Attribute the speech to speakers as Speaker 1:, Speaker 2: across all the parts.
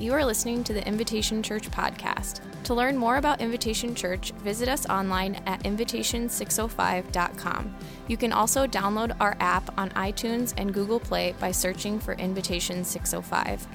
Speaker 1: You are listening to the Invitation Church podcast. To learn more about Invitation Church, visit us online at invitation605.com. You can also download our app on iTunes and Google Play by searching for Invitation 605.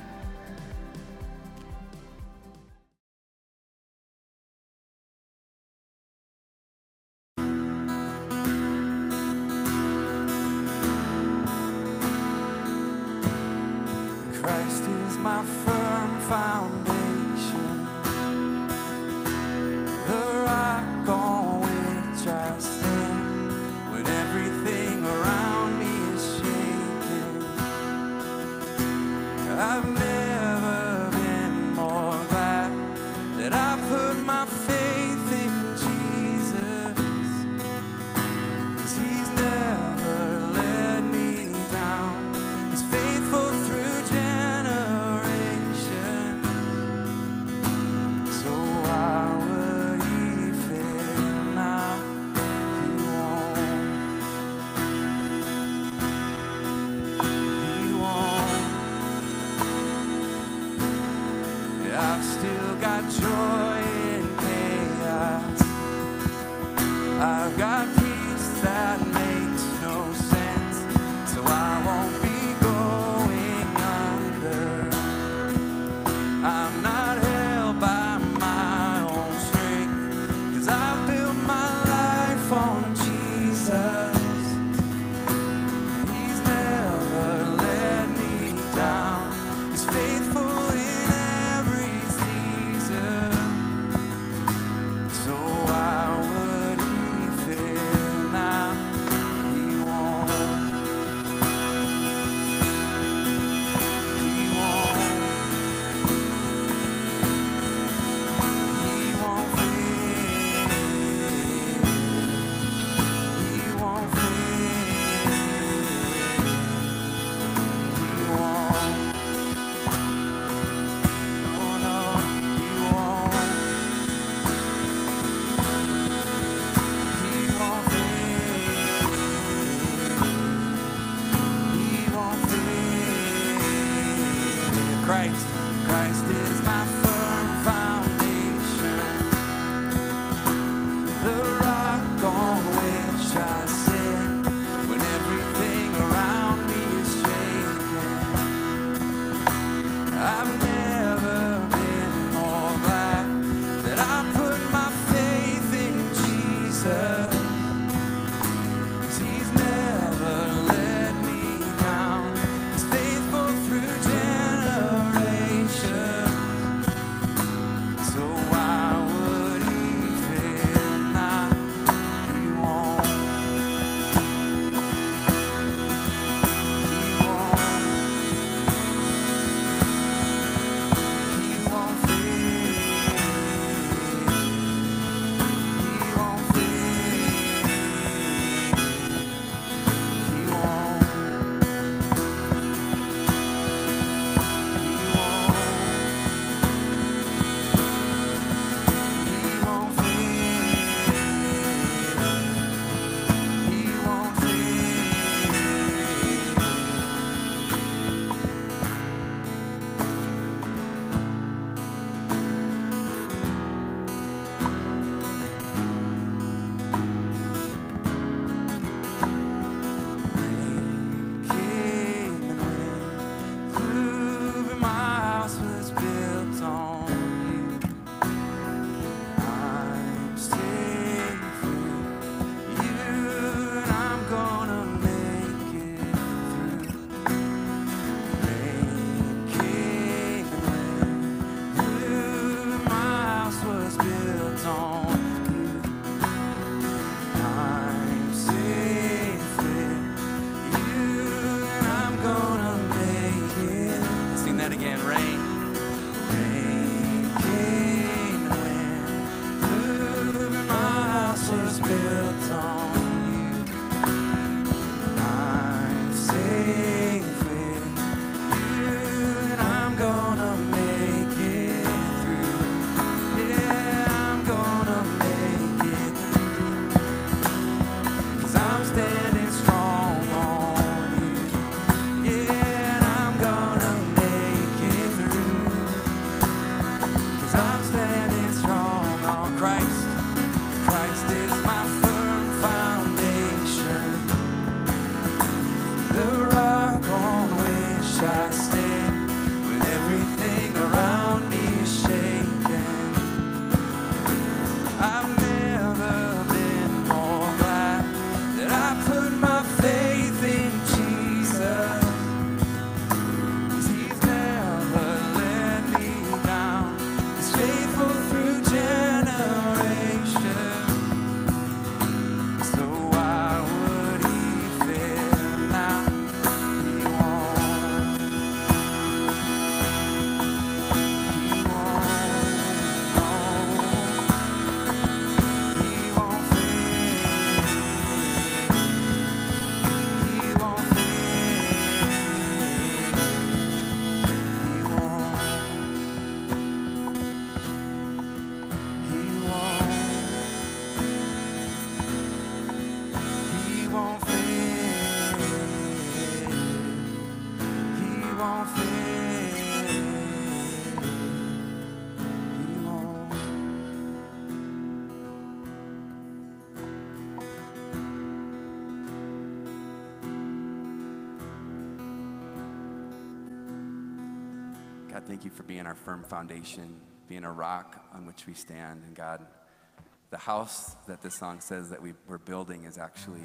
Speaker 2: shots. Our firm foundation, being a rock on which we stand. And God, the house that this song says that we, we're building is actually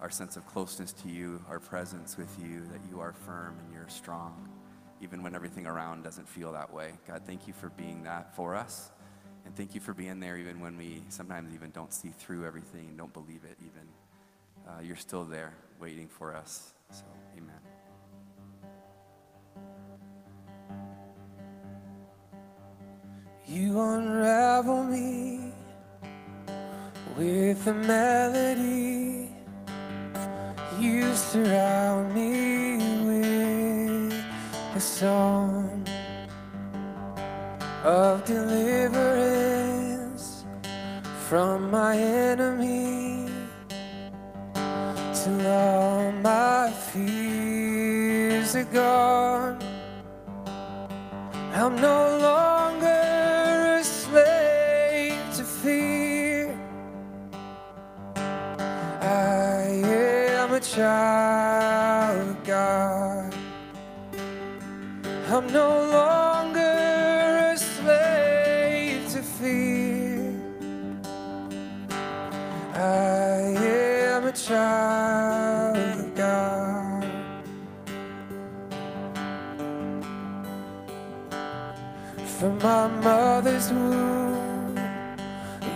Speaker 2: our sense of closeness to you, our presence with you, that you are firm and you're strong, even when everything around doesn't feel that way. God, thank you for being that for us. And thank you for being there even when we sometimes even don't see through everything, don't believe it even. Uh, you're still there waiting for us. So, amen.
Speaker 3: You unravel me with a melody. You surround me with a song of deliverance from my enemy till all my fears are gone. I'm no longer child of God. I'm no longer a slave to fear. I am a child of God. From my mother's womb,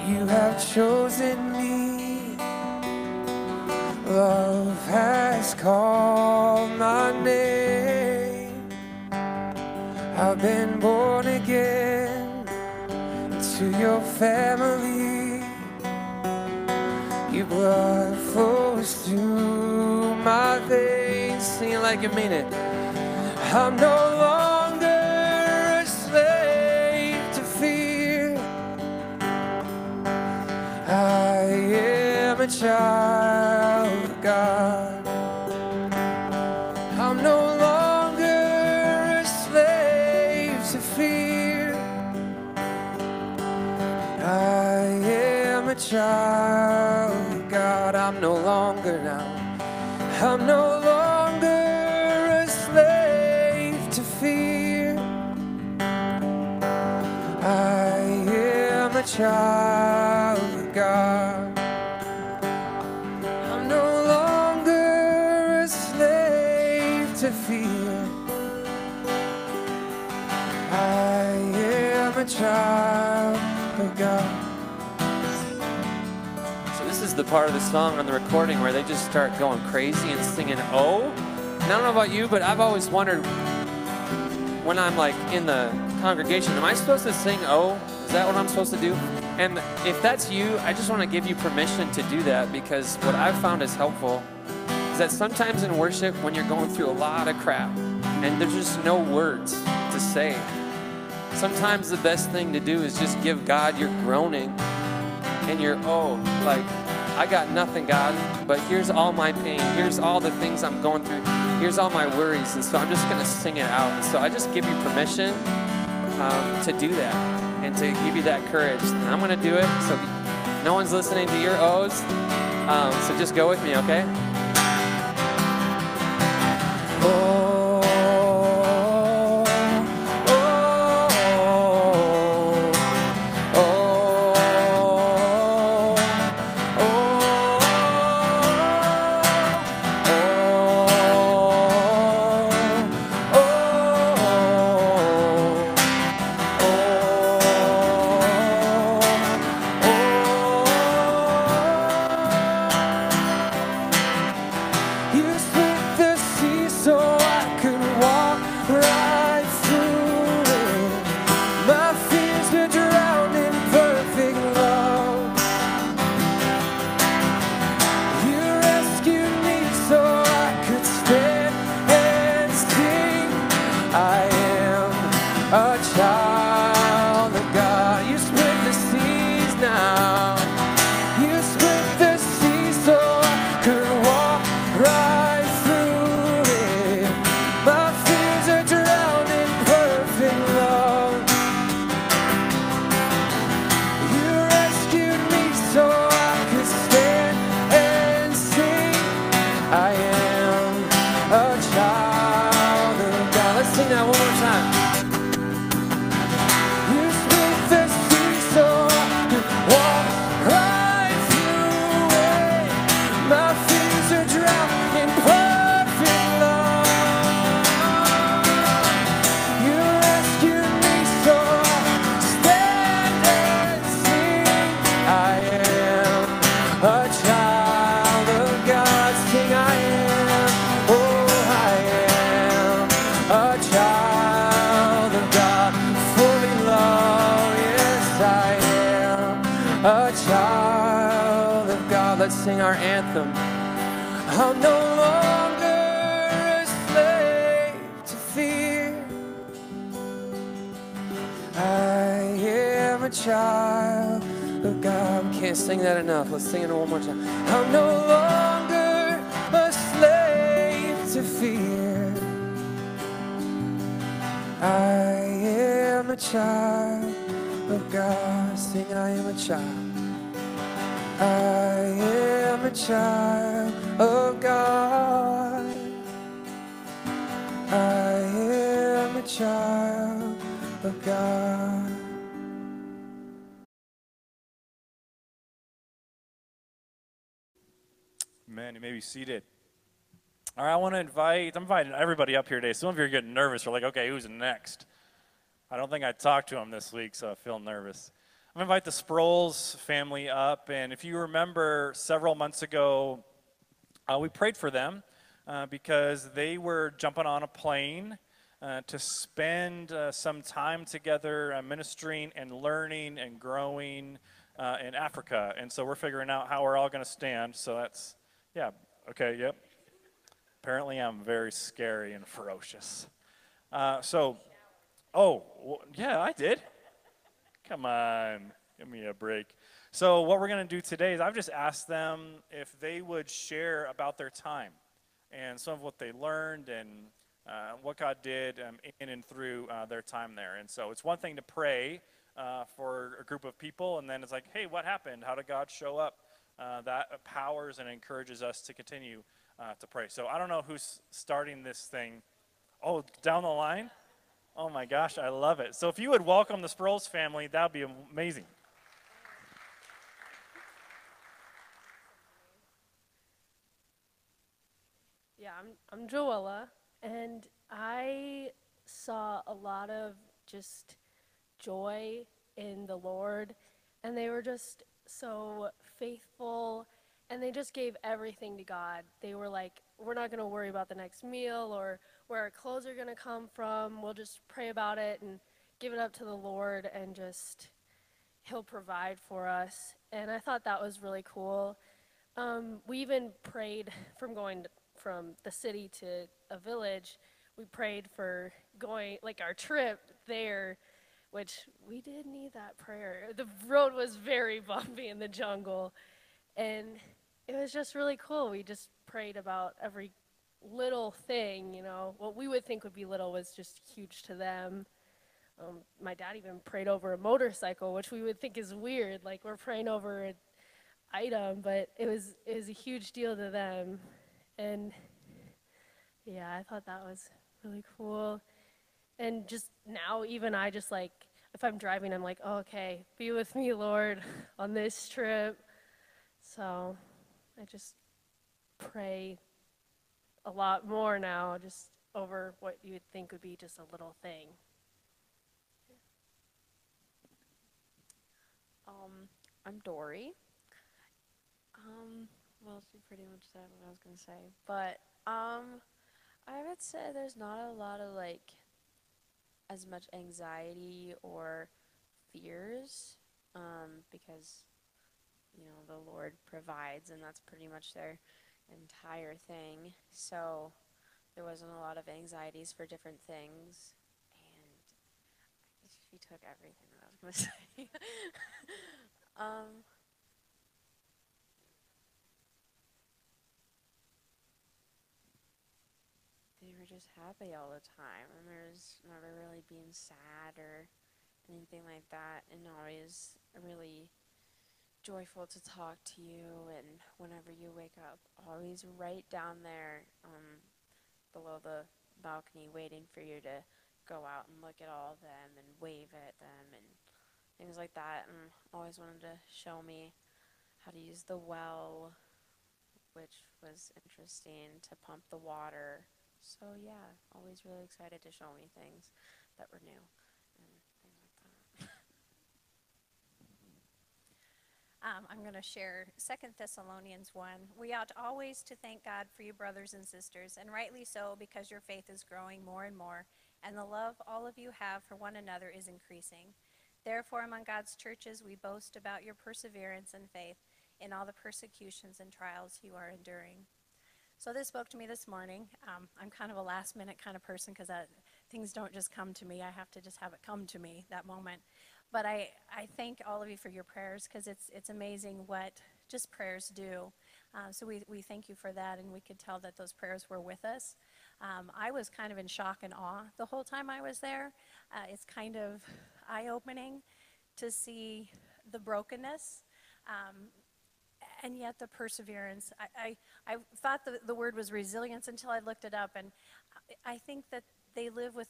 Speaker 3: you have chosen me. Love called my name. I've been born again to your family. Your blood flows through my veins. Sing it like you mean it. I'm no longer a slave to fear. I am a child of God. Child God. I'm no longer now. I'm no longer a slave to fear. I am a child of God. I'm no longer a slave to fear. I am a child of God.
Speaker 4: Part of the song on the recording where they just start going crazy and singing "Oh." And I don't know about you, but I've always wondered when I'm like in the congregation, am I supposed to sing "Oh"? Is that what I'm supposed to do? And if that's you, I just want to give you permission to do that because what I've found is helpful is that sometimes in worship, when you're going through a lot of crap and there's just no words to say, sometimes the best thing to do is just give God your groaning and your oh, like, I got nothing, God, but here's all my pain. Here's all the things I'm going through. Here's all my worries. And so I'm just going to sing it out. And so I just give you permission um, to do that and to give you that courage. And I'm going to do it. So no one's listening to your O's. Um, so just go with me, okay?
Speaker 3: Oh, sing
Speaker 4: our anthem.
Speaker 3: I'm no longer a slave to fear. I am a child of God.
Speaker 4: Can't sing that enough. Let's sing it one more time.
Speaker 3: I'm no longer a slave to fear. I am a child of God. Sing, I am a child. I am a child of God. I am a child of God.
Speaker 5: Man, you may be seated. All right, I want to invite, I'm inviting everybody up here today. Some of you are getting nervous. You're like, okay, who's next? I don't think I talked to him this week, so I feel nervous. I'm going to invite the Sproles family up. And if you remember several months ago, uh, we prayed for them uh, because they were jumping on a plane uh, to spend uh, some time together uh, ministering and learning and growing uh, in Africa. And so we're figuring out how we're all going to stand. So that's, yeah, okay, yep. Apparently, I'm very scary and ferocious. So, oh, well, yeah, I did. Come on, give me a break. So, what we're going to do today is I've just asked them if they would share about their time and some of what they learned and uh, what God did um, in and through uh, their time there. And so, it's one thing to pray uh, for a group of people, and then it's like, hey, what happened? How did God show up? Uh, that powers and encourages us to continue uh, to pray. So, I don't know who's starting this thing. Oh, down the line? Oh my gosh, I love it. So if you would welcome the Sproles family, that would be amazing.
Speaker 6: Yeah, I'm I'm Joella, and I saw a lot of just joy in the Lord, and they were just so faithful, and they just gave everything to God. They were like, "We're not going to worry about the next meal or where our clothes are going to come from. We'll just pray about it and give it up to the Lord, and just He'll provide for us." And I thought that was really cool. Um, we even prayed from going to, from the city to a village. We prayed for going, like our trip there, which we did need that prayer. The road was very bumpy in the jungle, and it was just really cool. We just prayed about every little thing, you know. What we would think would be little was just huge to them. Um, my dad even prayed over a motorcycle, which we would think is weird. Like we're praying over an item, but it was it was a huge deal to them, and yeah, I thought that was really cool. And just now, even I just like if I'm driving, I'm like, oh, okay, be with me, Lord, on this trip. So I just pray a lot more now, just over what you would think would be just a little thing.
Speaker 7: Um, I'm Dory. Um, well, she pretty much said what I was gonna say, but um, I would say there's not a lot of like as much anxiety or fears, um, because you know the Lord provides, and that's pretty much their entire thing. So there wasn't a lot of anxieties for different things, and she took everything that I was gonna say. um. They were just happy all the time, and there's never really being sad or anything like that, and always really joyful to talk to you. And whenever you wake up, always right down there um, below the balcony, waiting for you to go out and look at all of them and wave at them and things like that. And always wanted to show me how to use the well, which was interesting to pump the water. So yeah, always really excited to show me things that were new and things like that.
Speaker 8: Um, I'm going to share Second Thessalonians 1. We ought always to thank God for you, brothers and sisters, and rightly so, because your faith is growing more and more, and the love all of you have for one another is increasing. Therefore, among God's churches, we boast about your perseverance and faith in all the persecutions and trials you are enduring. So this spoke to me this morning. Um, I'm kind of a last minute kind of person because things don't just come to me. I have to just have it come to me that moment. But I, I thank all of you for your prayers because it's, it's amazing what just prayers do. Uh, so we, we thank you for that, and we could tell that those prayers were with us. Um, I was kind of in shock and awe the whole time I was there. Uh, it's kind of eye opening to see the brokenness um, and yet the perseverance. I, I, I thought the, the word was resilience until I looked it up, and I think that they live with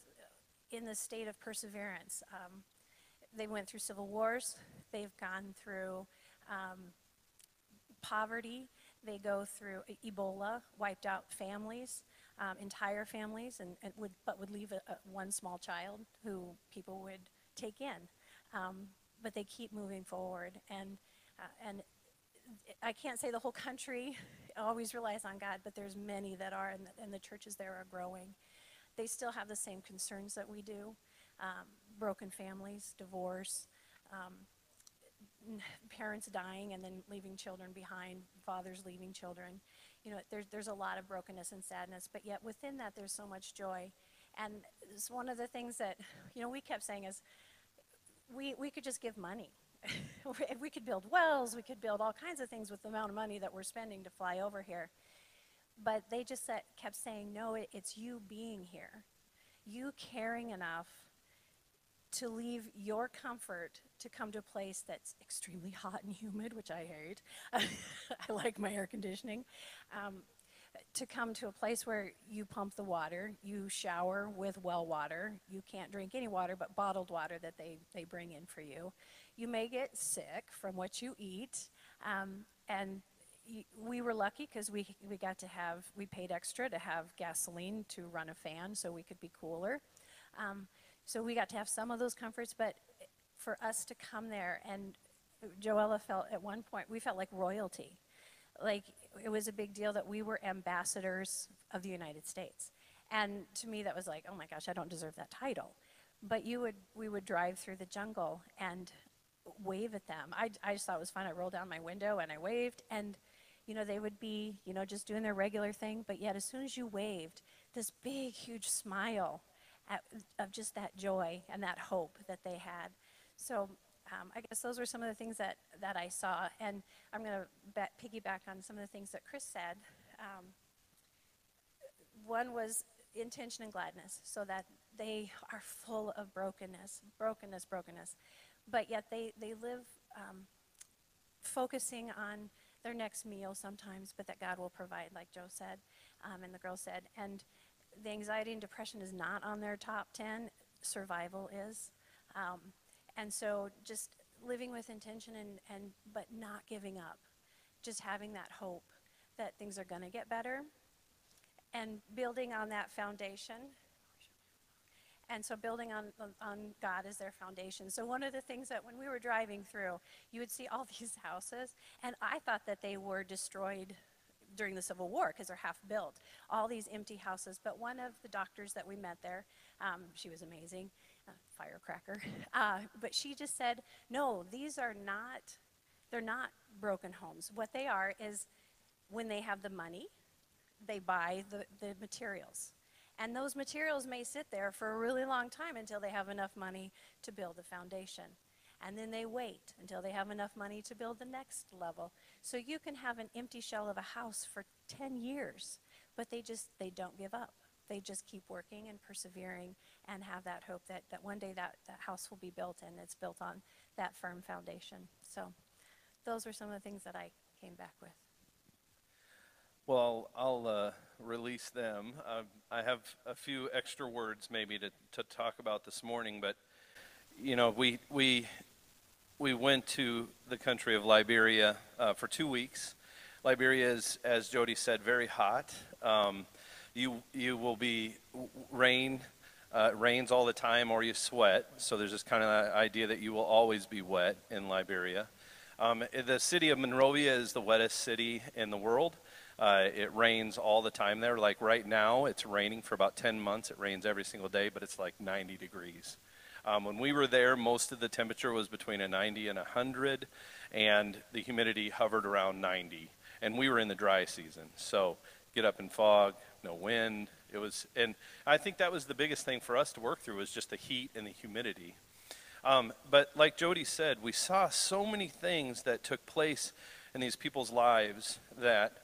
Speaker 8: in the state of perseverance. Um, they went through civil wars, they've gone through um, poverty, they go through Ebola, wiped out families, um, entire families, and, and, would, but would leave a, a, one small child who people would take in. Um, but they keep moving forward, and uh, and I can't say the whole country always relies on God, but there's many that are, and the, and the churches there are growing. They still have the same concerns that we do: um, broken families, divorce. Um, parents dying and then leaving children behind, fathers leaving children. You know, there's, there's a lot of brokenness and sadness, but yet within that, there's so much joy. And it's one of the things that, you know, we kept saying is we, we could just give money. we could build wells, we could build all kinds of things with the amount of money that we're spending to fly over here. But they just kept saying, no, it, it's you being here. You caring enough to leave your comfort to come to a place that's extremely hot and humid, which I hate. I like my air conditioning. Um, to come to a place where you pump the water, you shower with well water, you can't drink any water but bottled water that they, they bring in for you. You may get sick from what you eat, um, and we were lucky because we, we got to have, we paid extra to have gasoline to run a fan so we could be cooler. Um, so we got to have some of those comforts, but for us to come there and Joella felt at one point, we felt like royalty. Like it was a big deal that we were ambassadors of the United States. And to me, that was like, oh my gosh, I don't deserve that title. But you would, we would drive through the jungle and wave at them. I, I just thought it was fun. I rolled down my window and I waved, and you know they would be, you know, just doing their regular thing. But yet, as soon as you waved, this big, huge smile at, of just that joy and that hope that they had. So um, I guess those were some of the things that, that I saw. And I'm going to piggyback on some of the things that Chris said. Um, one was intention and gladness, so that they are full of brokenness, brokenness, brokenness. But yet they, they live um, focusing on their next meal sometimes, but that God will provide, like Joe said um, and the girl said. And the anxiety and depression is not on their top 10, survival is. Um, and so just living with intention and, and but not giving up, just having that hope that things are going to get better and building on that foundation. And so building on, on God as their foundation. So one of the things that when we were driving through, you would see all these houses, and I thought that they were destroyed during the Civil War because they're half built. All these empty houses. But one of the doctors that we met there, um, she was amazing, firecracker. Uh, but she just said, no, these are not, they're not broken homes. What they are is when they have the money, they buy the, the materials. And those materials may sit there for a really long time until they have enough money to build the foundation and then they wait until they have enough money to build the next level. So you can have an empty shell of a house for 10 years, but they just they don't give up. They just keep working and persevering and have that hope that, that one day that, that house will be built and it's built on that firm foundation. So those were some of the things that I came back with.
Speaker 9: Well, I'll uh, release them. Uh, I have a few extra words maybe to, to talk about this morning, but you know, we, we we went to the country of Liberia uh, for two weeks. Liberia is, as Jody said, very hot. Um, you you will be rain uh, rains all the time, or you sweat. So there's this kind of idea that you will always be wet in Liberia. Um, the city of Monrovia is the wettest city in the world. Uh, it rains all the time there. Like right now, it's raining for about 10 months. It rains every single day, but it's like 90 degrees. Um, when we were there, most of the temperature was between a 90 and 100, and the humidity hovered around 90. And we were in the dry season, so get up in fog, no wind. It was, and I think that was the biggest thing for us to work through was just the heat and the humidity. Um, but like Jody said, we saw so many things that took place in these people's lives that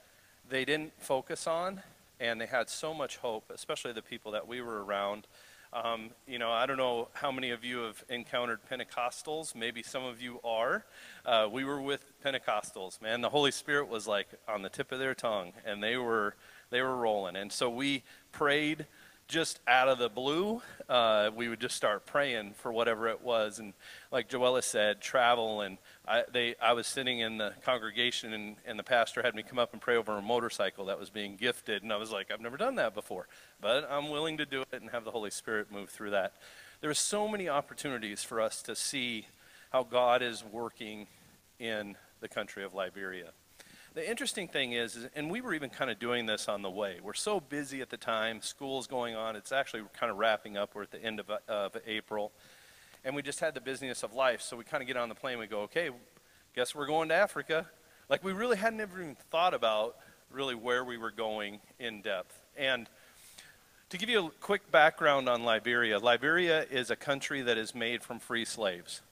Speaker 9: they didn't focus on, and they had so much hope, especially the people that we were around. Um, you know, I don't know how many of you have encountered Pentecostals. Maybe some of you are. Uh, we were with Pentecostals, man. The Holy Spirit was like on the tip of their tongue, and they were they were rolling. And so we prayed just out of the blue, uh, we would just start praying for whatever it was. And like Joella said, travel. And I, they, I was sitting in the congregation, and, and the pastor had me come up and pray over a motorcycle that was being gifted. And I was like, I've never done that before, but I'm willing to do it and have the Holy Spirit move through that. There are so many opportunities for us to see how God is working in the country of Liberia. The interesting thing is, and we were even kind of doing this on the way. We're so busy at the time. School's going on. It's actually kind of wrapping up. We're at the end of, of April. And we just had the busyness of life. So we kind of get on the plane. We go, okay, guess we're going to Africa. Like we really hadn't ever even thought about really where we were going in depth. And to give you a quick background on Liberia, Liberia is a country that is made from free slaves.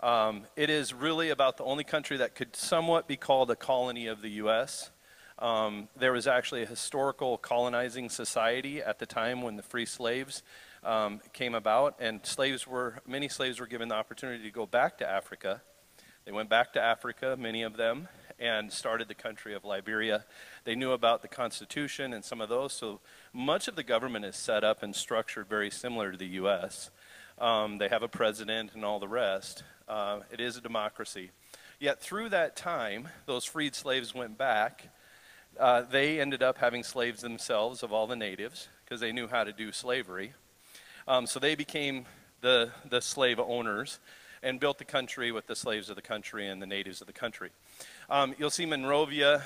Speaker 9: Um, it is really about the only country that could somewhat be called a colony of the U.S. Um, there was actually a historical colonizing society at the time when the free slaves um, came about, and slaves were many slaves were given the opportunity to go back to Africa. They went back to Africa, many of them, and started the country of Liberia. They knew about the Constitution and some of those, so much of the government is set up and structured very similar to the U.S. Um, they have a president and all the rest. Uh, it is a democracy. Yet through that time, those freed slaves went back. Uh, they ended up having slaves themselves of all the natives because they knew how to do slavery. Um, so they became the, the slave owners and built the country with the slaves of the country and the natives of the country. Um, you'll see Monrovia,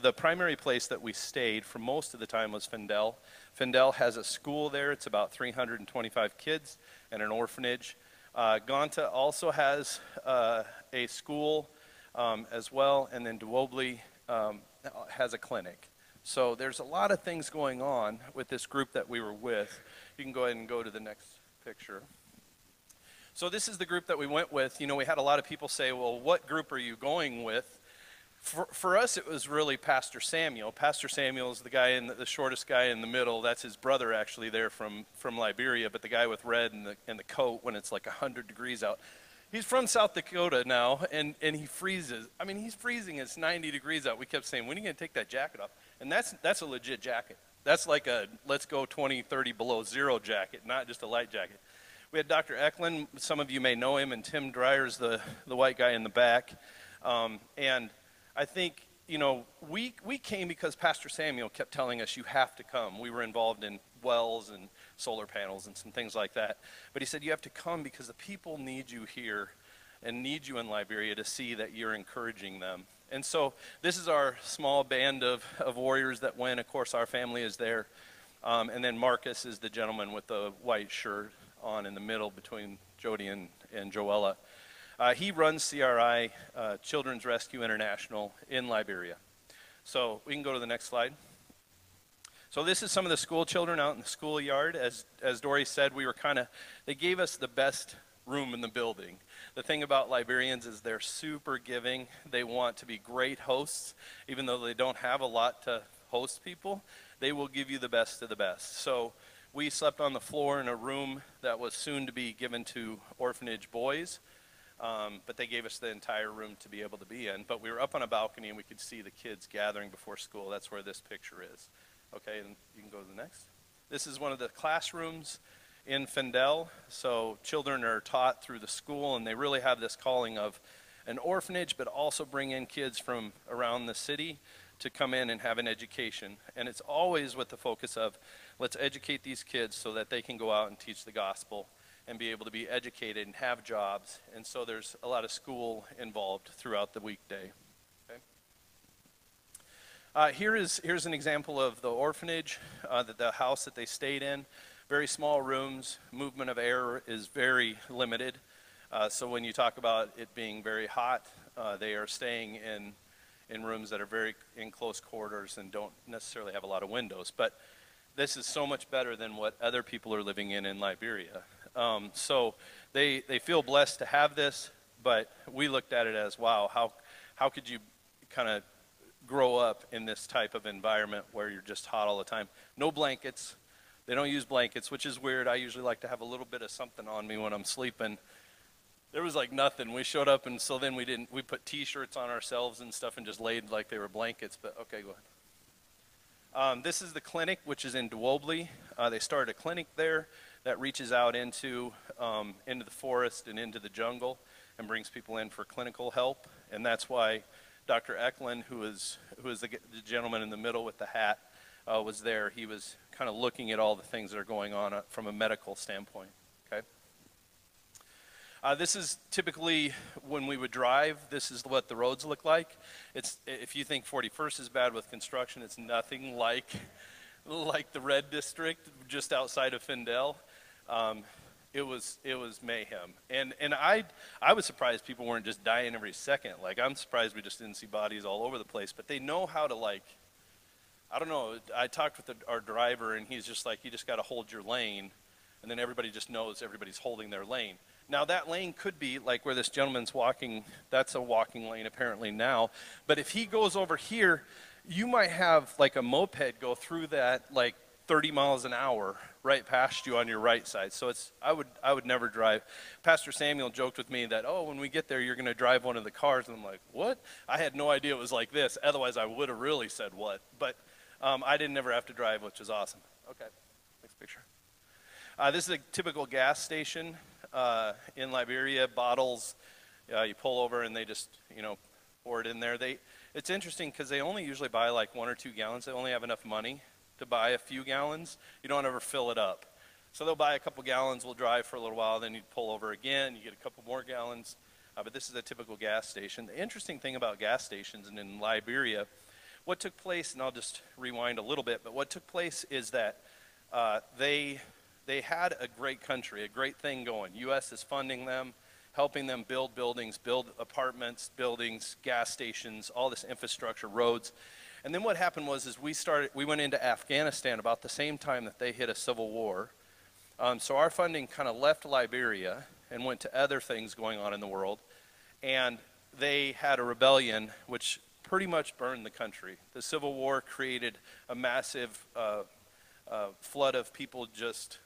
Speaker 9: the primary place that we stayed for most of the time was Fendell. Fendell has a school there, it's about 325 kids, and an orphanage. Uh, Ganta also has uh, a school um, as well, and then Duobli um, has a clinic. So there's a lot of things going on with this group that we were with. You can go ahead and go to the next picture. So this is the group that we went with. You know, we had a lot of people say, well, what group are you going with? for, for us, it was really Pastor Samuel. Pastor Samuel is the guy in the, the, shortest guy in the middle. That's his brother, actually, there from, from Liberia. But the guy with red and the, and the coat when it's like 100 degrees out. He's from South Dakota now, and, and he freezes. I mean, he's freezing. It's 90 degrees out. We kept saying, when are you going to take that jacket off? And that's, that's a legit jacket. That's like a let's go 20, 30 below zero jacket, not just a light jacket. We had Dr. Eklund. Some of you may know him, and Tim Dryer's the, the white guy in the back. Um, and I think, you know, we, we came because Pastor Samuel kept telling us, you have to come. We were involved in wells and solar panels and some things like that. But he said, you have to come because the people need you here and need you in Liberia to see that you're encouraging them. And so this is our small band of, of warriors that went. Of course, our family is there. Um, and then Marcus is the gentleman with the white shirt on in the middle between Jody and, and Joella. Uh, he runs CRI, uh, Children's Rescue International, in Liberia. So we can go to the next slide. So this is some of the school children out in the schoolyard. As, as Dory said, we were kind of, they gave us the best room in the building. The thing about Liberians is they're super giving. They want to be great hosts. Even though they don't have a lot to host people, they will give you the best of the best. So we slept on the floor in a room that was soon to be given to orphanage boys. Um, but they gave us the entire room to be able to be in. But we were up on a balcony and we could see the kids gathering before school. That's where this picture is. Okay, and you can go to the next. This is one of the classrooms in Fendell. So children are taught through the school, and they really have this calling of an orphanage, but also bring in kids from around the city to come in and have an education. And it's always with the focus of let's educate these kids so that they can go out and teach the gospel and be able to be educated and have jobs. And so there's a lot of school involved throughout the weekday. Uh, here is here's an example of the orphanage, uh, the, house that they stayed in. Very small rooms. Movement of air is very limited. Uh, so when you talk about it being very hot, uh, they are staying in in rooms that are very in close quarters and don't necessarily have a lot of windows. But this is so much better than what other people are living in in Liberia. Um, so they they feel blessed to have this, but we looked at it as wow, how how could you kind of grow up in this type of environment where you're just hot all the time? No blankets. They don't use blankets, which is weird. I usually like to have a little bit of something on me when I'm sleeping. There was like nothing. We showed up, and so then we didn't. We put T-shirts on ourselves and stuff, and just laid like they were blankets. But okay, go ahead. Um, this is the clinic, which is in Duoble. Uh, they started a clinic there that reaches out into um, into the forest and into the jungle and brings people in for clinical help. And that's why Dr. Eklund, who is who is the, the gentleman in the middle with the hat, uh, was there. He was kind of looking at all the things that are going on uh, from a medical standpoint. Okay. Uh, this is typically when we would drive. This is what the roads look like. It's if you think 41st is bad with construction, it's nothing like like the red district just outside of Fendell. Um, it was it was mayhem, and and I I was surprised people weren't just dying every second. Like I'm surprised we just didn't see bodies all over the place. But they know how to like. I don't know. I talked with the, our driver, and he's just like, you just got to hold your lane, and then everybody just knows everybody's holding their lane. Now, that lane could be like where this gentleman's walking. That's a walking lane apparently now. But if he goes over here, you might have like a moped go through that like 30 miles an hour right past you on your right side. So it's I would I would never drive. Pastor Samuel joked with me that oh when we get there you're going to drive one of the cars and I'm like what? I had no idea it was like this. Otherwise I would have really said what. But um, I didn't ever have to drive, which is awesome. Okay, next picture. Uh, this is a typical gas station uh, in Liberia. Bottles, uh, you pull over and they just, you know, pour it in there. They, it's interesting because they only usually buy like one or two gallons. They only have enough money to buy a few gallons. You don't ever fill it up. So they'll buy a couple gallons, we'll drive for a little while, then you pull over again, you get a couple more gallons. Uh, but this is a typical gas station. The interesting thing about gas stations and in Liberia, what took place, and I'll just rewind a little bit, but what took place is that uh, they they had a great country, a great thing going. U.S. is funding them, helping them build buildings, build apartments, buildings, gas stations, all this infrastructure, roads. And then what happened was is we started, we went into Afghanistan about the same time that they hit a civil war. Um, so our funding kind of left Liberia and went to other things going on in the world. And they had a rebellion which pretty much burned the country. The Civil War created a massive uh, uh, flood of people just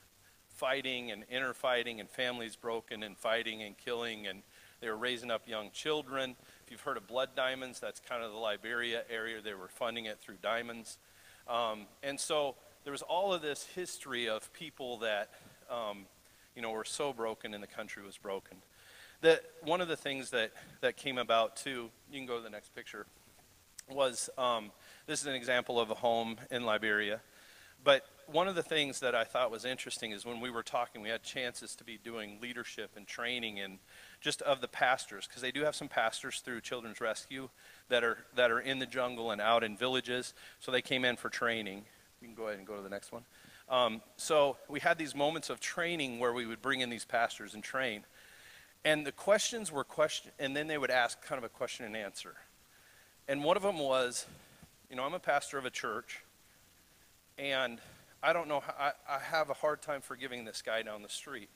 Speaker 9: fighting and inner fighting and families broken and fighting and killing and they were raising up young children. If you've heard of Blood Diamonds, that's kind of the Liberia area. They were funding it through diamonds. Um, and so there was all of this history of people that, um, you know, were so broken and the country was broken. That one of the things that, that came about too, you can go to the next picture, was um, this is an example of a home in Liberia. But one of the things that I thought was interesting is when we were talking, we had chances to be doing leadership and training and just of the pastors, because they do have some pastors through Children's Rescue that are that are in the jungle and out in villages. So they came in for training. You can go ahead and go to the next one. Um, so we had these moments of training where we would bring in these pastors and train, and the questions were question, and then they would ask kind of a question and answer. And one of them was, you know, I'm a pastor of a church, and I don't know, how, I, I have a hard time forgiving this guy down the street.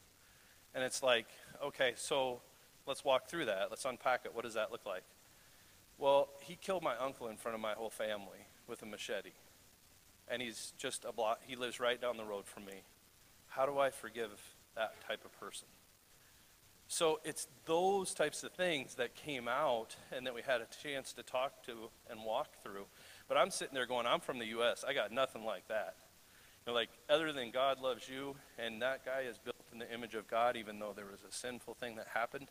Speaker 9: And it's like, okay, so let's walk through that. Let's unpack it. What does that look like? Well, he killed my uncle in front of my whole family with a machete. And he's just a block, he lives right down the road from me. How do I forgive that type of person? So it's those types of things that came out and that we had a chance to talk to and walk through. But I'm sitting there going, I'm from the U.S. I got nothing like that. You know, like, other than God loves you, and that guy is built in the image of God, even though there was a sinful thing that happened,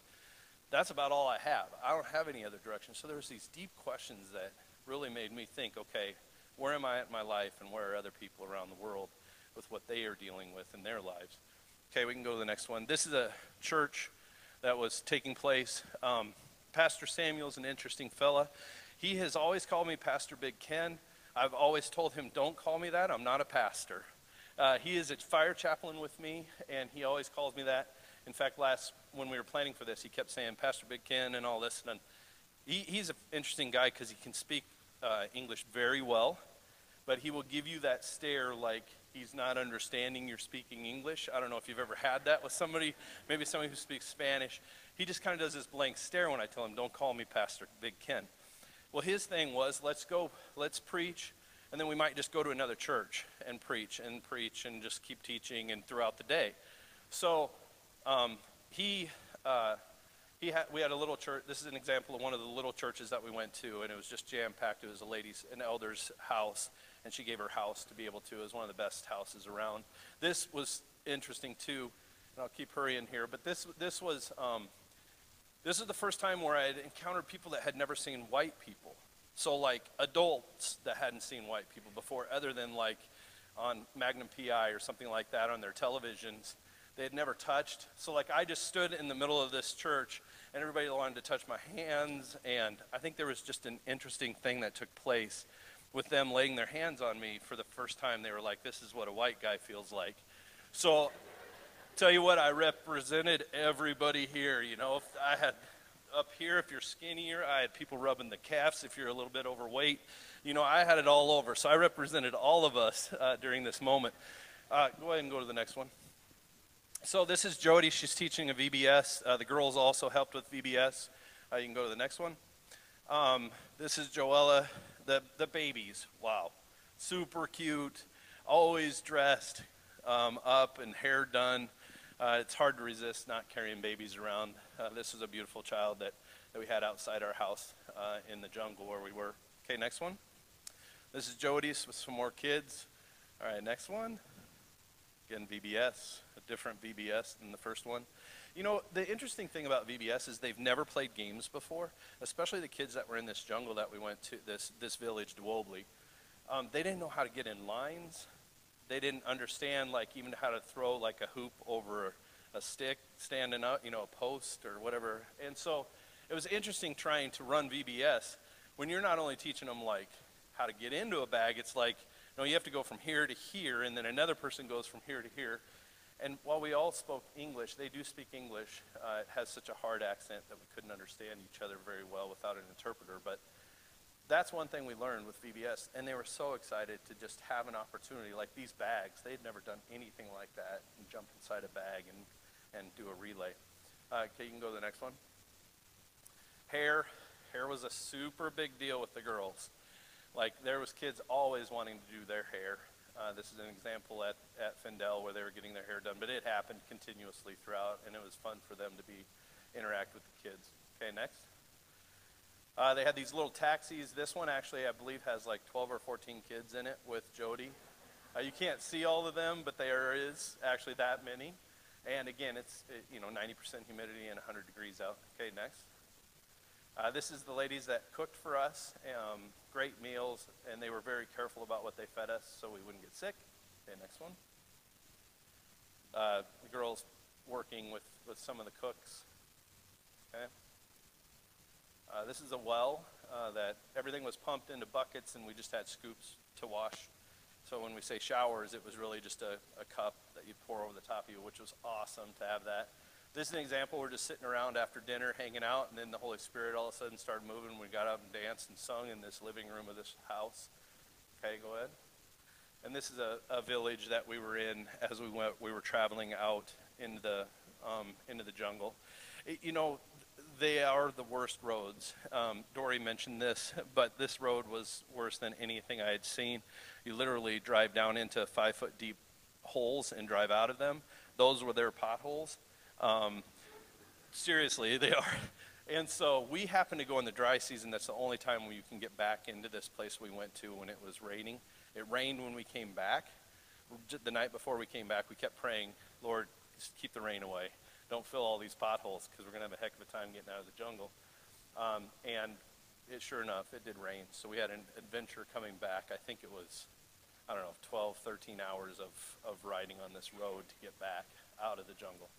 Speaker 9: that's about all I have. I don't have any other direction. So there's these deep questions that really made me think, okay, where am I at in my life, and where are other people around the world with what they are dealing with in their lives? Okay, we can go to the next one. This is a church that was taking place. Um, Pastor Samuel's an interesting fella. He has always called me Pastor Big Ken. I've always told him, don't call me that. I'm not a pastor. Uh, he is a fire chaplain with me, and he always calls me that. In fact, last when we were planning for this, he kept saying Pastor Big Ken and all this. And he, he's an interesting guy because he can speak uh, English very well, but he will give you that stare like he's not understanding you're speaking English. I don't know if you've ever had that with somebody, maybe somebody who speaks Spanish. He just kind of does this blank stare when I tell him, "Don't call me Pastor Big Ken." Well, his thing was, "Let's go, let's preach." and then we might just go to another church and preach and preach and just keep teaching and throughout the day. So um, he, uh, he had, we had a little church. This is an example of one of the little churches that we went to, and it was just jam packed. It was a lady's, an elder's house, and she gave her house to be able to. It was one of the best houses around. This was interesting too, and I'll keep hurrying here. But this, this was, um, this is the first time where I had encountered people that had never seen white people. So, like adults that hadn't seen white people before, other than like on Magnum PI or something like that on their televisions, they had never touched. So, like, I just stood in the middle of this church and everybody wanted to touch my hands. And I think there was just an interesting thing that took place with them laying their hands on me for the first time. They were like, this is what a white guy feels like. So, tell you what, I represented everybody here. You know, I had up here if you're skinnier. I had people rubbing the calves if you're a little bit overweight. You know, I had it all over. So I represented all of us uh, during this moment. Uh, go ahead and go to the next one. So this is Jody. She's teaching a VBS. Uh, the girls also helped with VBS. Uh, you can go to the next one. Um, this is Joella. The, the babies. Wow. Super cute. Always dressed um, up and hair done. Uh, it's hard to resist not carrying babies around. Uh, this is a beautiful child that, that we had outside our house uh, in the jungle where we were. Okay, next one. This is Jody's with some more kids. All right, next one. Again, VBS, a different VBS than the first one. You know, the interesting thing about VBS is they've never played games before, especially the kids that were in this jungle that we went to, this, this village, Duoble. Um, they didn't know how to get in lines they didn't understand like even how to throw like a hoop over a stick standing up, you know, a post or whatever. And so it was interesting trying to run VBS when you're not only teaching them like how to get into a bag, it's like, no, you have to go from here to here, and then another person goes from here to here. And while we all spoke English, they do speak English. Uh, it has such a hard accent that we couldn't understand each other very well without an interpreter. But that's one thing we learned with VBS, and they were so excited to just have an opportunity like these bags. They'd never done anything like that and jump inside a bag and, and do a relay. Uh, okay, you can go to the next one. Hair. Hair was a super big deal with the girls. Like there was kids always wanting to do their hair. Uh, this is an example at, at Fendell where they were getting their hair done, but it happened continuously throughout, and it was fun for them to be interact with the kids. Okay, next. Uh, they had these little taxis. This one actually, I believe, has like 12 or 14 kids in it with Jody. Uh, you can't see all of them, but there is actually that many. And again, it's it, you know 90% humidity and 100 degrees out. Okay, next. Uh, this is the ladies that cooked for us. Um, great meals, and they were very careful about what they fed us so we wouldn't get sick. Okay, next one. Uh, the girls working with, with some of the cooks. Okay. Uh, this is a well uh, that everything was pumped into buckets and we just had scoops to wash. So when we say showers, it was really just a, a cup that you pour over the top of you, which was awesome to have that. This is an example. We're just sitting around after dinner, hanging out, and then the Holy Spirit all of a sudden started moving. We got up and danced and sung in this living room of this house. Okay, go ahead. And this is a, a village that we were in as we went. We were traveling out into the um, into the jungle. It, you know, they are the worst roads. Um, Dory mentioned this, but this road was worse than anything I had seen. You literally drive down into five foot deep holes and drive out of them. Those were their potholes. Um, seriously, they are. And so we happened to go in the dry season. That's the only time you can get back into this place we went to when it was raining. It rained when we came back. The night before we came back, we kept praying, Lord, keep the rain away don't fill all these potholes because we're going to have a heck of a time getting out of the jungle. Um, and it, sure enough, it did rain. So we had an adventure coming back. I think it was, I don't know, 12, 13 hours of, of riding on this road to get back out of the jungle.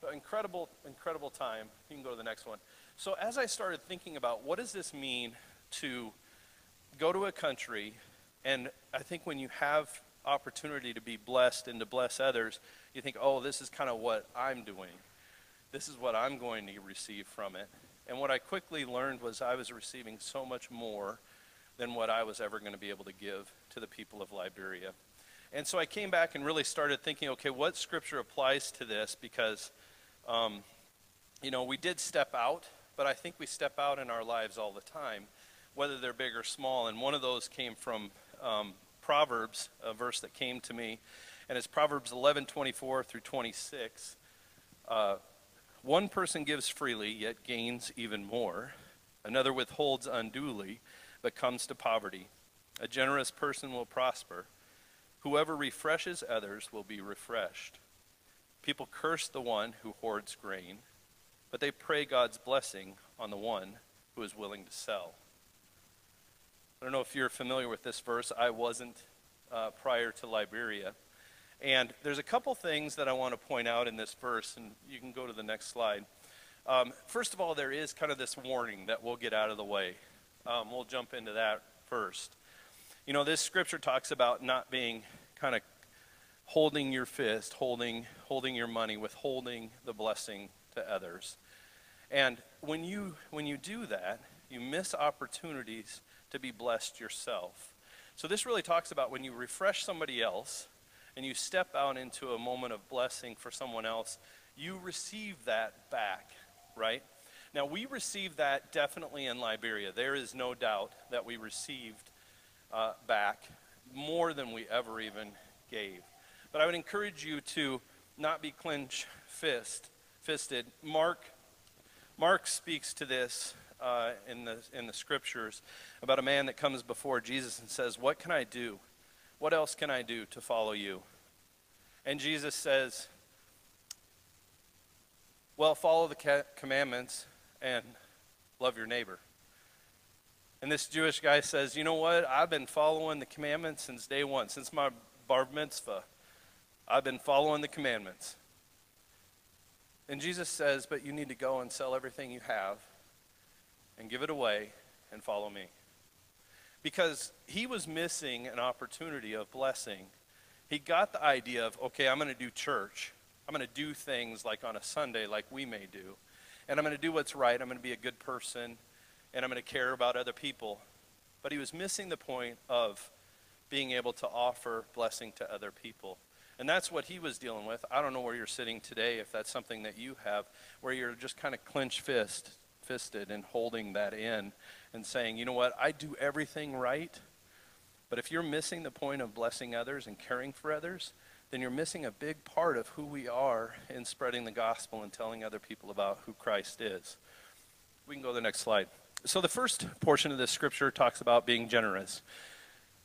Speaker 9: But incredible, incredible time. You can go to the next one. So as I started thinking about what does this mean to go to a country, and I think when you have opportunity to be blessed and to bless others, you think, oh, this is kind of what I'm doing. This is what I'm going to receive from it. And what I quickly learned was I was receiving so much more than what I was ever going to be able to give to the people of Liberia. And so I came back and really started thinking, okay, what scripture applies to this? Because, um, you know, we did step out, but I think we step out in our lives all the time, whether they're big or small. And one of those came from um, Proverbs, a verse that came to me, and it's Proverbs 11, 24 through 26. Uh, one person gives freely, yet gains even more. Another withholds unduly, but comes to poverty. A generous person will prosper. Whoever refreshes others will be refreshed. People curse the one who hoards grain, but they pray God's blessing on the one who is willing to sell. I don't know if you're familiar with this verse. I wasn't uh, prior to Liberia. And there's a couple things that I want to point out in this verse, and you can go to the next slide. Um, first of all, there is kind of this warning that we'll get out of the way. Um, we'll jump into that first. You know, this scripture talks about not being kind of holding your fist, holding, holding your money, withholding the blessing to others. And when you, when you do that, you miss opportunities to be blessed yourself. So this really talks about when you refresh somebody else and you step out into a moment of blessing for someone else, you receive that back, right? Now, we received that definitely in Liberia. There is no doubt that we received uh, back more than we ever even gave. But I would encourage you to not be clench fist, fisted. Mark, Mark speaks to this uh, in, the, in the scriptures about a man that comes before Jesus and says, What can I do? What else can I do to follow you? And Jesus says, Well, follow the commandments and love your neighbor. And this Jewish guy says, You know what? I've been following the commandments since day one, since my bar mitzvah. I've been following the commandments. And Jesus says, But you need to go and sell everything you have and give it away and follow me. Because he was missing an opportunity of blessing. He got the idea of, okay, I'm going to do church. I'm going to do things like on a Sunday, like we may do. And I'm going to do what's right. I'm going to be a good person. And I'm going to care about other people. But he was missing the point of being able to offer blessing to other people. And that's what he was dealing with. I don't know where you're sitting today, if that's something that you have, where you're just kind of clenched fist fisted and holding that in and saying, you know what, I do everything right. But if you're missing the point of blessing others and caring for others, then you're missing a big part of who we are in spreading the gospel and telling other people about who Christ is. We can go to the next slide. So, the first portion of this scripture talks about being generous.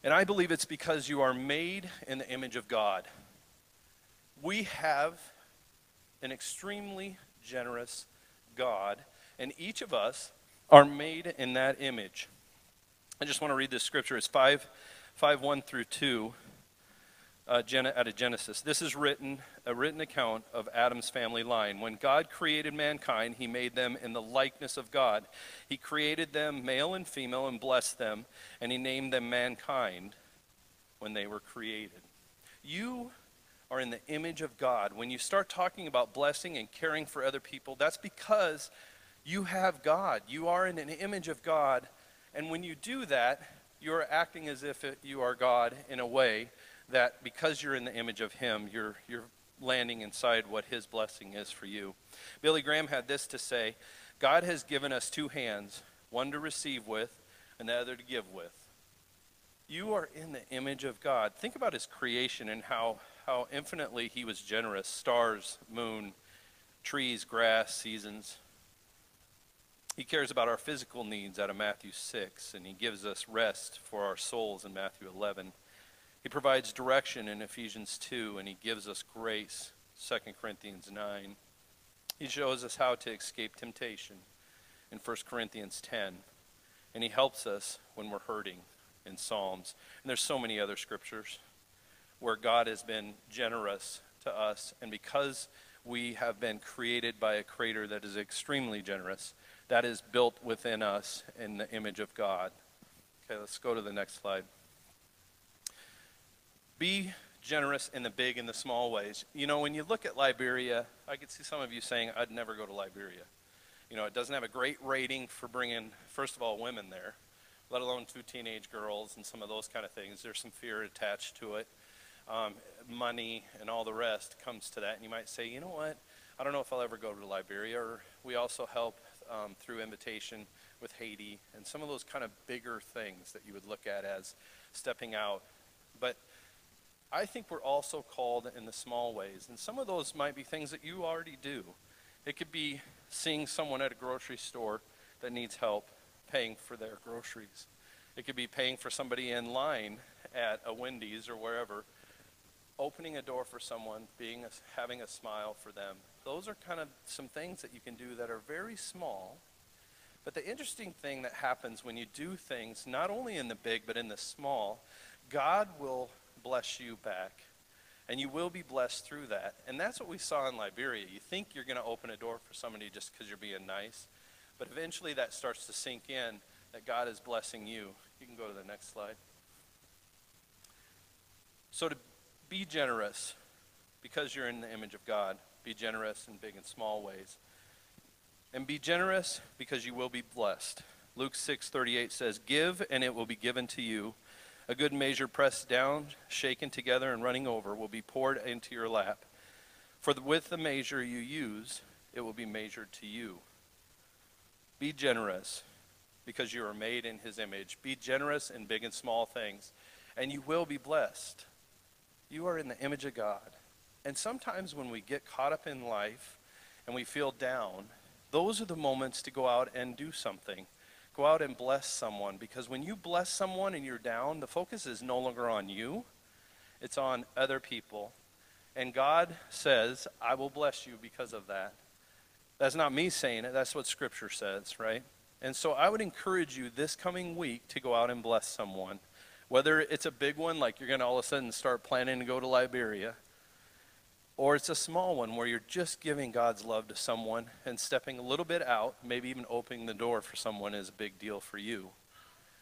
Speaker 9: And I believe it's because you are made in the image of God. We have an extremely generous God and each of us are made in that image. I just want to read this scripture. It's 5, 5 1 through 2 uh, out of Genesis. This is written, a written account of Adam's family line. When God created mankind, he made them in the likeness of God. He created them male and female and blessed them, and he named them mankind when they were created. You are in the image of God. When you start talking about blessing and caring for other people, that's because you have God. You are in an image of God. And when you do that, you're acting as if it, you are God in a way that because you're in the image of Him, you're, you're landing inside what His blessing is for you. Billy Graham had this to say God has given us two hands, one to receive with and the other to give with. You are in the image of God. Think about His creation and how, how infinitely He was generous stars, moon, trees, grass, seasons. He cares about our physical needs out of Matthew 6, and He gives us rest for our souls in Matthew 11. He provides direction in Ephesians 2, and He gives us grace, 2 Corinthians 9. He shows us how to escape temptation in 1 Corinthians 10, and He helps us when we're hurting in Psalms. And there's so many other scriptures where God has been generous to us, and because we have been created by a creator that is extremely generous, that is built within us in the image of God. Okay, let's go to the next slide. Be generous in the big and the small ways. You know, when you look at Liberia, I could see some of you saying, I'd never go to Liberia. You know, it doesn't have a great rating for bringing, first of all, women there, let alone two teenage girls and some of those kind of things. There's some fear attached to it. Um, money and all the rest comes to that. And you might say, you know what? I don't know if I'll ever go to Liberia. Or we also help um, through invitation with Haiti and some of those kind of bigger things that you would look at as stepping out. But I think we're also called in the small ways. And some of those might be things that you already do. It could be seeing someone at a grocery store that needs help paying for their groceries. It could be paying for somebody in line at a Wendy's or wherever, opening a door for someone, being a, having a smile for them. Those are kind of some things that you can do that are very small. But the interesting thing that happens when you do things, not only in the big but in the small, God will bless you back. And you will be blessed through that. And that's what we saw in Liberia. You think you're going to open a door for somebody just because you're being nice. But eventually that starts to sink in that God is blessing you. You can go to the next slide. So to be generous, because you're in the image of God, be generous in big and small ways. And be generous because you will be blessed. Luke 6:38 says, "Give and it will be given to you. A good measure pressed down, shaken together, and running over will be poured into your lap. For with the measure you use, it will be measured to you. Be generous because you are made in his image. Be generous in big and small things, and you will be blessed. You are in the image of God. And sometimes when we get caught up in life and we feel down, those are the moments to go out and do something. Go out and bless someone because when you bless someone and you're down, the focus is no longer on you, it's on other people. And God says, I will bless you because of that. That's not me saying it, that's what Scripture says, right? And so I would encourage you this coming week to go out and bless someone. Whether it's a big one, like you're going to all of a sudden start planning to go to Liberia, or it's a small one where you're just giving God's love to someone and stepping a little bit out, maybe even opening the door for someone is a big deal for you.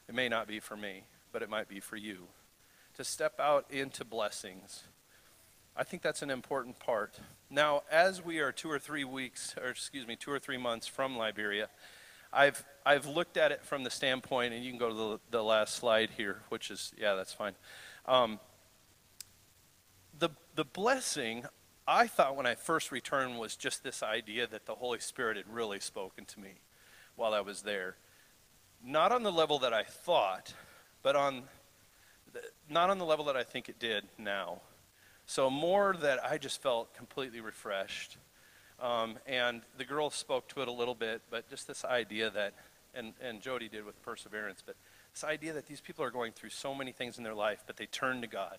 Speaker 9: It may not be for me, but it might be for you. To step out into blessings. I think that's an important part. Now, as we are two or three weeks, or excuse me, two or three months from Liberia, I've, I've looked at it from the standpoint, and you can go to the, the last slide here, which is, yeah, that's fine. Um, the, the blessing I thought when I first returned was just this idea that the Holy Spirit had really spoken to me while I was there. Not on the level that I thought, but on the, not on the level that I think it did now. So more that I just felt completely refreshed. Um, and the girls spoke to it a little bit, but just this idea that, and, and Jody did with perseverance, but this idea that these people are going through so many things in their life, but they turn to God.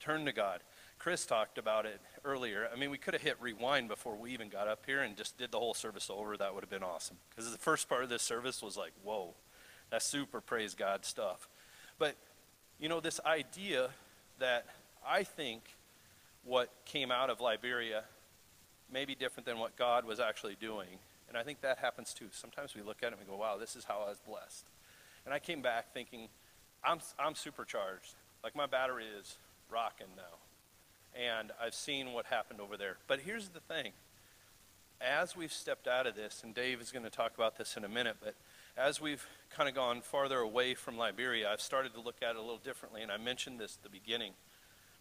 Speaker 9: Turn to God. Chris talked about it earlier. I mean, we could have hit rewind before we even got up here and just did the whole service over. That would have been awesome. Because the first part of this service was like, whoa, that's super praise God stuff. But, you know, this idea that I think what came out of Liberia may be different than what God was actually doing. And I think that happens too. Sometimes we look at it and we go, wow, this is how I was blessed. And I came back thinking, I'm, I'm supercharged. Like my battery is rocking now and I've seen what happened over there. But here's the thing. As we've stepped out of this, and Dave is going to talk about this in a minute, but as we've kind of gone farther away from Liberia, I've started to look at it a little differently, and I mentioned this at the beginning,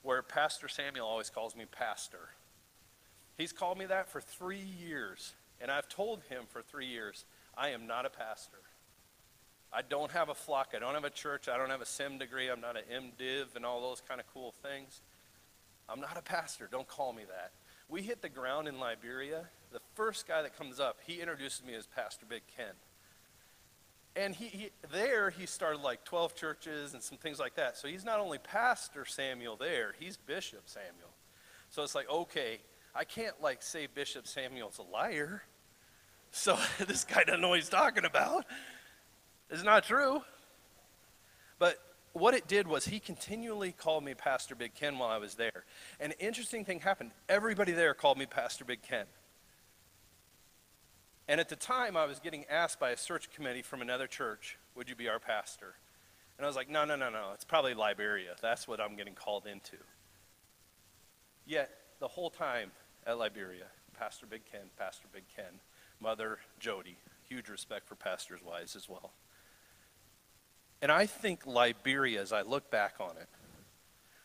Speaker 9: where Pastor Samuel always calls me pastor. He's called me that for three years, and I've told him for three years, I am not a pastor. I don't have a flock. I don't have a church. I don't have a sim degree. I'm not an MDiv and all those kind of cool things. I'm not a pastor. Don't call me that. We hit the ground in Liberia. The first guy that comes up, he introduces me as Pastor Big Ken. And he, he, there he started like 12 churches and some things like that. So he's not only Pastor Samuel there, he's Bishop Samuel. So it's like, okay, I can't like say Bishop Samuel's a liar. So this guy doesn't know what he's talking about. It's not true. But what it did was he continually called me Pastor Big Ken while I was there. And an interesting thing happened. Everybody there called me Pastor Big Ken. And at the time, I was getting asked by a search committee from another church, Would you be our pastor? And I was like, No, no, no, no. It's probably Liberia. That's what I'm getting called into. Yet, the whole time at Liberia, Pastor Big Ken, Pastor Big Ken, Mother Jody, huge respect for pastors' wives as well. And I think Liberia, as I look back on it,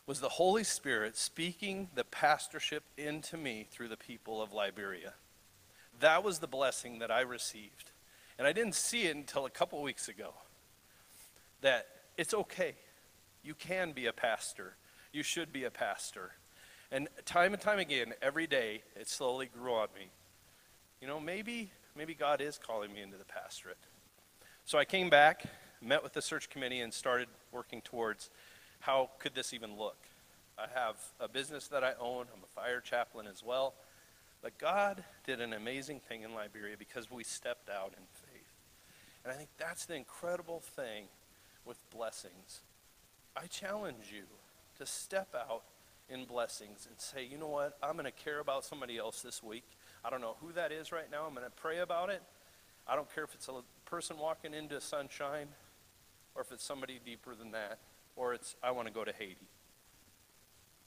Speaker 9: was the Holy Spirit speaking the pastorship into me through the people of Liberia. That was the blessing that I received. And I didn't see it until a couple weeks ago. That it's okay. You can be a pastor. You should be a pastor. And time and time again, every day, it slowly grew on me. You know, maybe, maybe God is calling me into the pastorate. So I came back, met with the search committee, and started working towards how could this even look. I have a business that I own. I'm a fire chaplain as well. But God did an amazing thing in Liberia because we stepped out in faith. And I think that's the incredible thing with blessings. I challenge you to step out in blessings and say, you know what, I'm going to care about somebody else this week. I don't know who that is right now. I'm going to pray about it. I don't care if it's a person walking into sunshine or if it's somebody deeper than that or it's, I want to go to Haiti.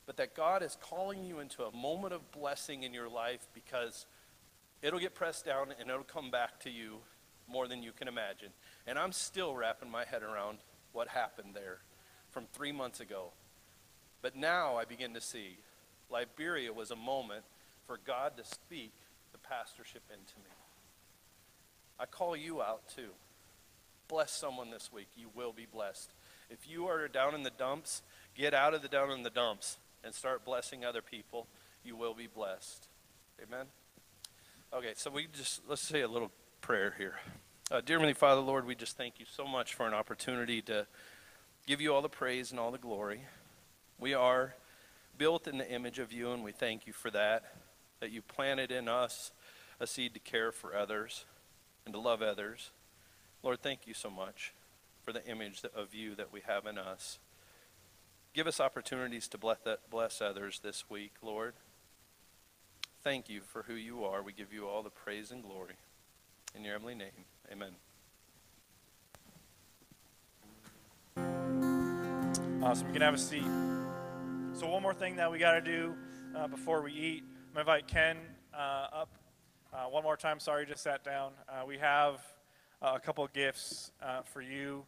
Speaker 9: But that God is calling you into a moment of blessing in your life because it'll get pressed down and it'll come back to you more than you can imagine. And I'm still wrapping my head around what happened there from three months ago. But now I begin to see Liberia was a moment for God to speak the pastorship into me. I call you out too. Bless someone this week. You will be blessed. If you are down in the dumps, get out of the down in the dumps and start blessing other people. You will be blessed. Amen. Okay, so we just let's say a little prayer here. Uh, dear Heavenly Father, Lord, we just thank you so much for an opportunity to give you all the praise and all the glory. We are built in the image of you, and we thank you for that, that you planted in us a seed to care for others and to love others. Lord, thank you so much for the image of you that we have in us. Give us opportunities to bless, others this week, Lord. Thank you for who you are. We give you all the praise and glory. In your heavenly name, amen.
Speaker 5: Awesome. You can have a seat. So, one more thing that we got to do uh, before we eat. I'm going to invite Ken uh, up uh, one more time. Sorry, just sat down. Uh, we have uh, a couple gifts for you.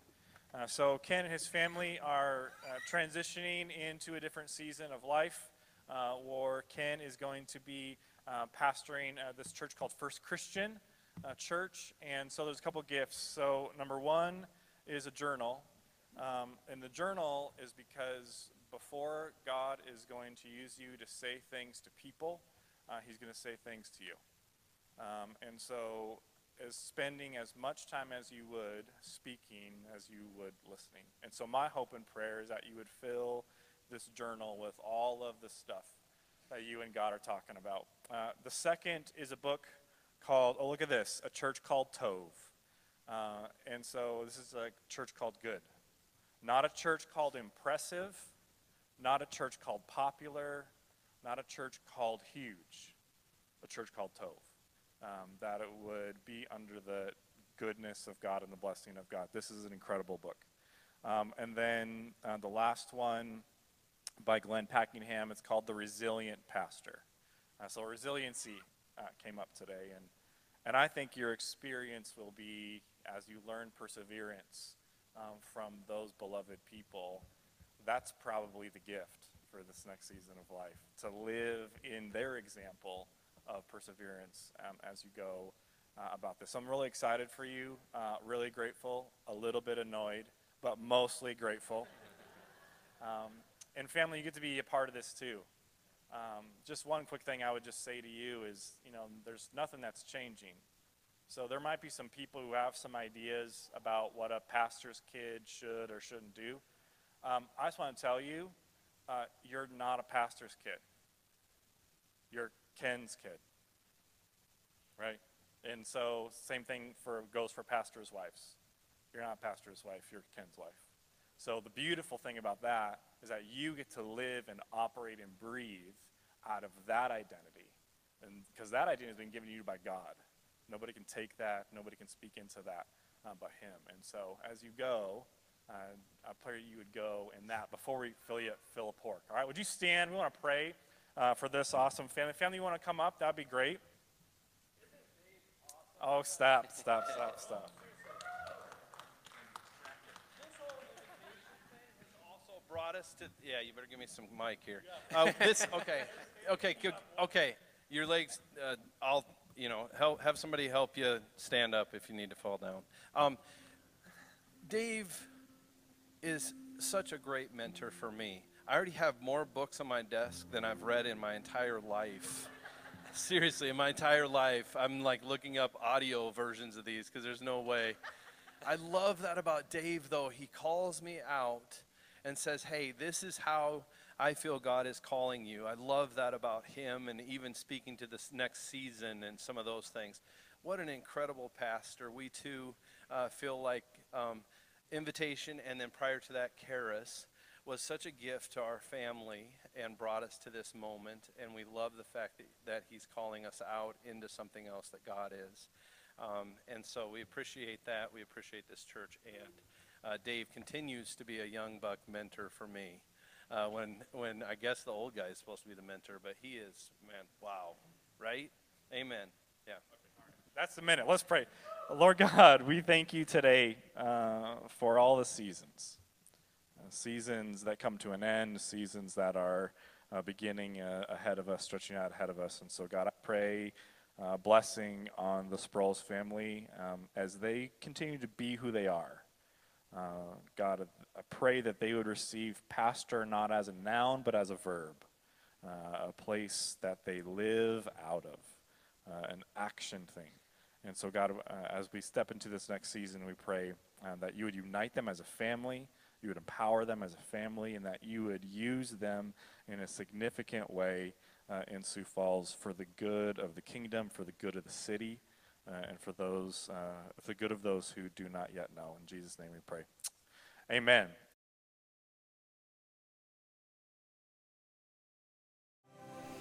Speaker 5: so, Ken and his family are transitioning into a different season of life, where Ken is going to be pastoring this church called First Christian Church. And so, there's a couple gifts. So, number one is a journal. Um, and the journal is because before God is going to use you to say things to people, uh, He's going to say things to you. Um, and so, as spending as much time as you would speaking as you would listening. And so, my hope and prayer is that you would fill this journal with all of the stuff that you and God are talking about. Uh, the second is a book called, oh, look at this, A Church Called Tov. Uh, and so, this is a church called Good. Not a church called Impressive not a church called popular, not a church called huge, a church called Tov. Um, that it would be under the goodness of God and the blessing of God. This is an incredible book. Um, and then uh, the last one by Glenn Packiam, it's called The Resilient Pastor. Uh, so resiliency uh, came up today, and, and I think your experience will be, as you learn perseverance um, from those beloved people, that's probably the gift for this next season of life to live in their example of perseverance um, as you go uh, about this. So I'm really excited for you, uh, really grateful, a little bit annoyed, but mostly grateful. Um, and family, you get to be a part of this too. Um, just one quick thing I would just say to you is, you know, there's nothing that's changing. So there might be some people who have some ideas about what a pastor's kid should or shouldn't do. Um, I just want to tell you, uh, you're not a pastor's kid. You're Ken's kid, right? And so, same thing for goes for pastors' wives. You're not a pastor's wife. You're Ken's wife. So the beautiful thing about that is that you get to live and operate and breathe out of that identity, and because that identity has been given to you by God. Nobody can take that. Nobody can speak into that uh, but Him. And so, as you go, uh, pray you would go in that before we fill you fill a pork. All right, would you stand? We want to pray uh, for this awesome family. Family, you want to come up? That'd be great. Oh, stop, stop, stop, stop.
Speaker 9: also brought us to. Yeah, you better give me some mic here. Uh, this okay, okay, good, okay. Your legs. Uh, I'll you know help have somebody help you stand up if you need to fall down. Um, Dave is such a great mentor for me. I already have more books on my desk than I've read in my entire life. Seriously, in my entire life, I'm like looking up audio versions of these because there's no way. I love that about Dave, though. He calls me out and says, Hey, this is how I feel God is calling you. I love that about him and even speaking to this next season and some of those things. What an incredible pastor. We too uh, feel like um, invitation and then prior to that, Karis was such a gift to our family and brought us to this moment. And we love the fact that, that he's calling us out into something else that God is. Um, and so we appreciate that. We appreciate this church. And uh, Dave continues to be a young buck mentor for me. Uh, when, when I guess the old guy is supposed to be the mentor, but he is, man, wow, right? Amen. Yeah.
Speaker 5: That's the minute. Let's pray. Lord God, we thank you today uh, for all the seasons. Uh, seasons that come to an end, seasons that are uh, beginning uh, ahead of us, stretching out ahead of us. And so, God, I pray uh, blessing on the Sproles family um, as they continue to be who they are. Uh, God, I pray that they would receive pastor not as a noun, but as a verb, a place that they live out of, an action thing. And so, God, uh, as we step into this next season, we pray uh, that you would unite them as a family, you would empower them as a family, and that you would use them in a significant way uh, in Sioux Falls for the good of the kingdom, for the good of the city uh, and for those, uh, for the good of those who do not yet know. In Jesus' name we pray. Amen.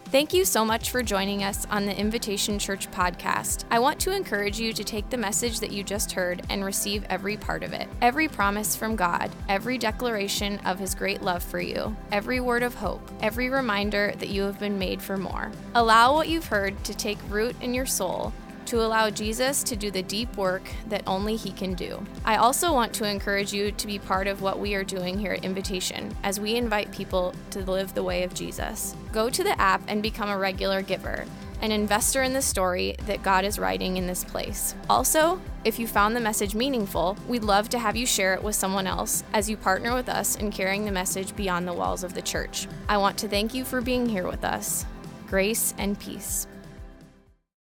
Speaker 10: Thank you so much for joining us on the Invitation Church podcast. I want to encourage you to take the message that you just heard and receive every part of it. Every promise from God, every declaration of His great love for you, every word of hope, every reminder that you have been made for more. Allow what you've heard to take root in your soul to allow Jesus to do the deep work that only He can do. I also want to encourage you to be part of what we are doing here at Invitation as we invite people to live the way of Jesus. Go to the app and become a regular giver, an investor in the story that God is writing in this place. Also, if you found the message meaningful, we'd love to have you share it with someone else as you partner with us in carrying the message beyond the walls of the church. I want to thank you for being here with us. Grace and peace.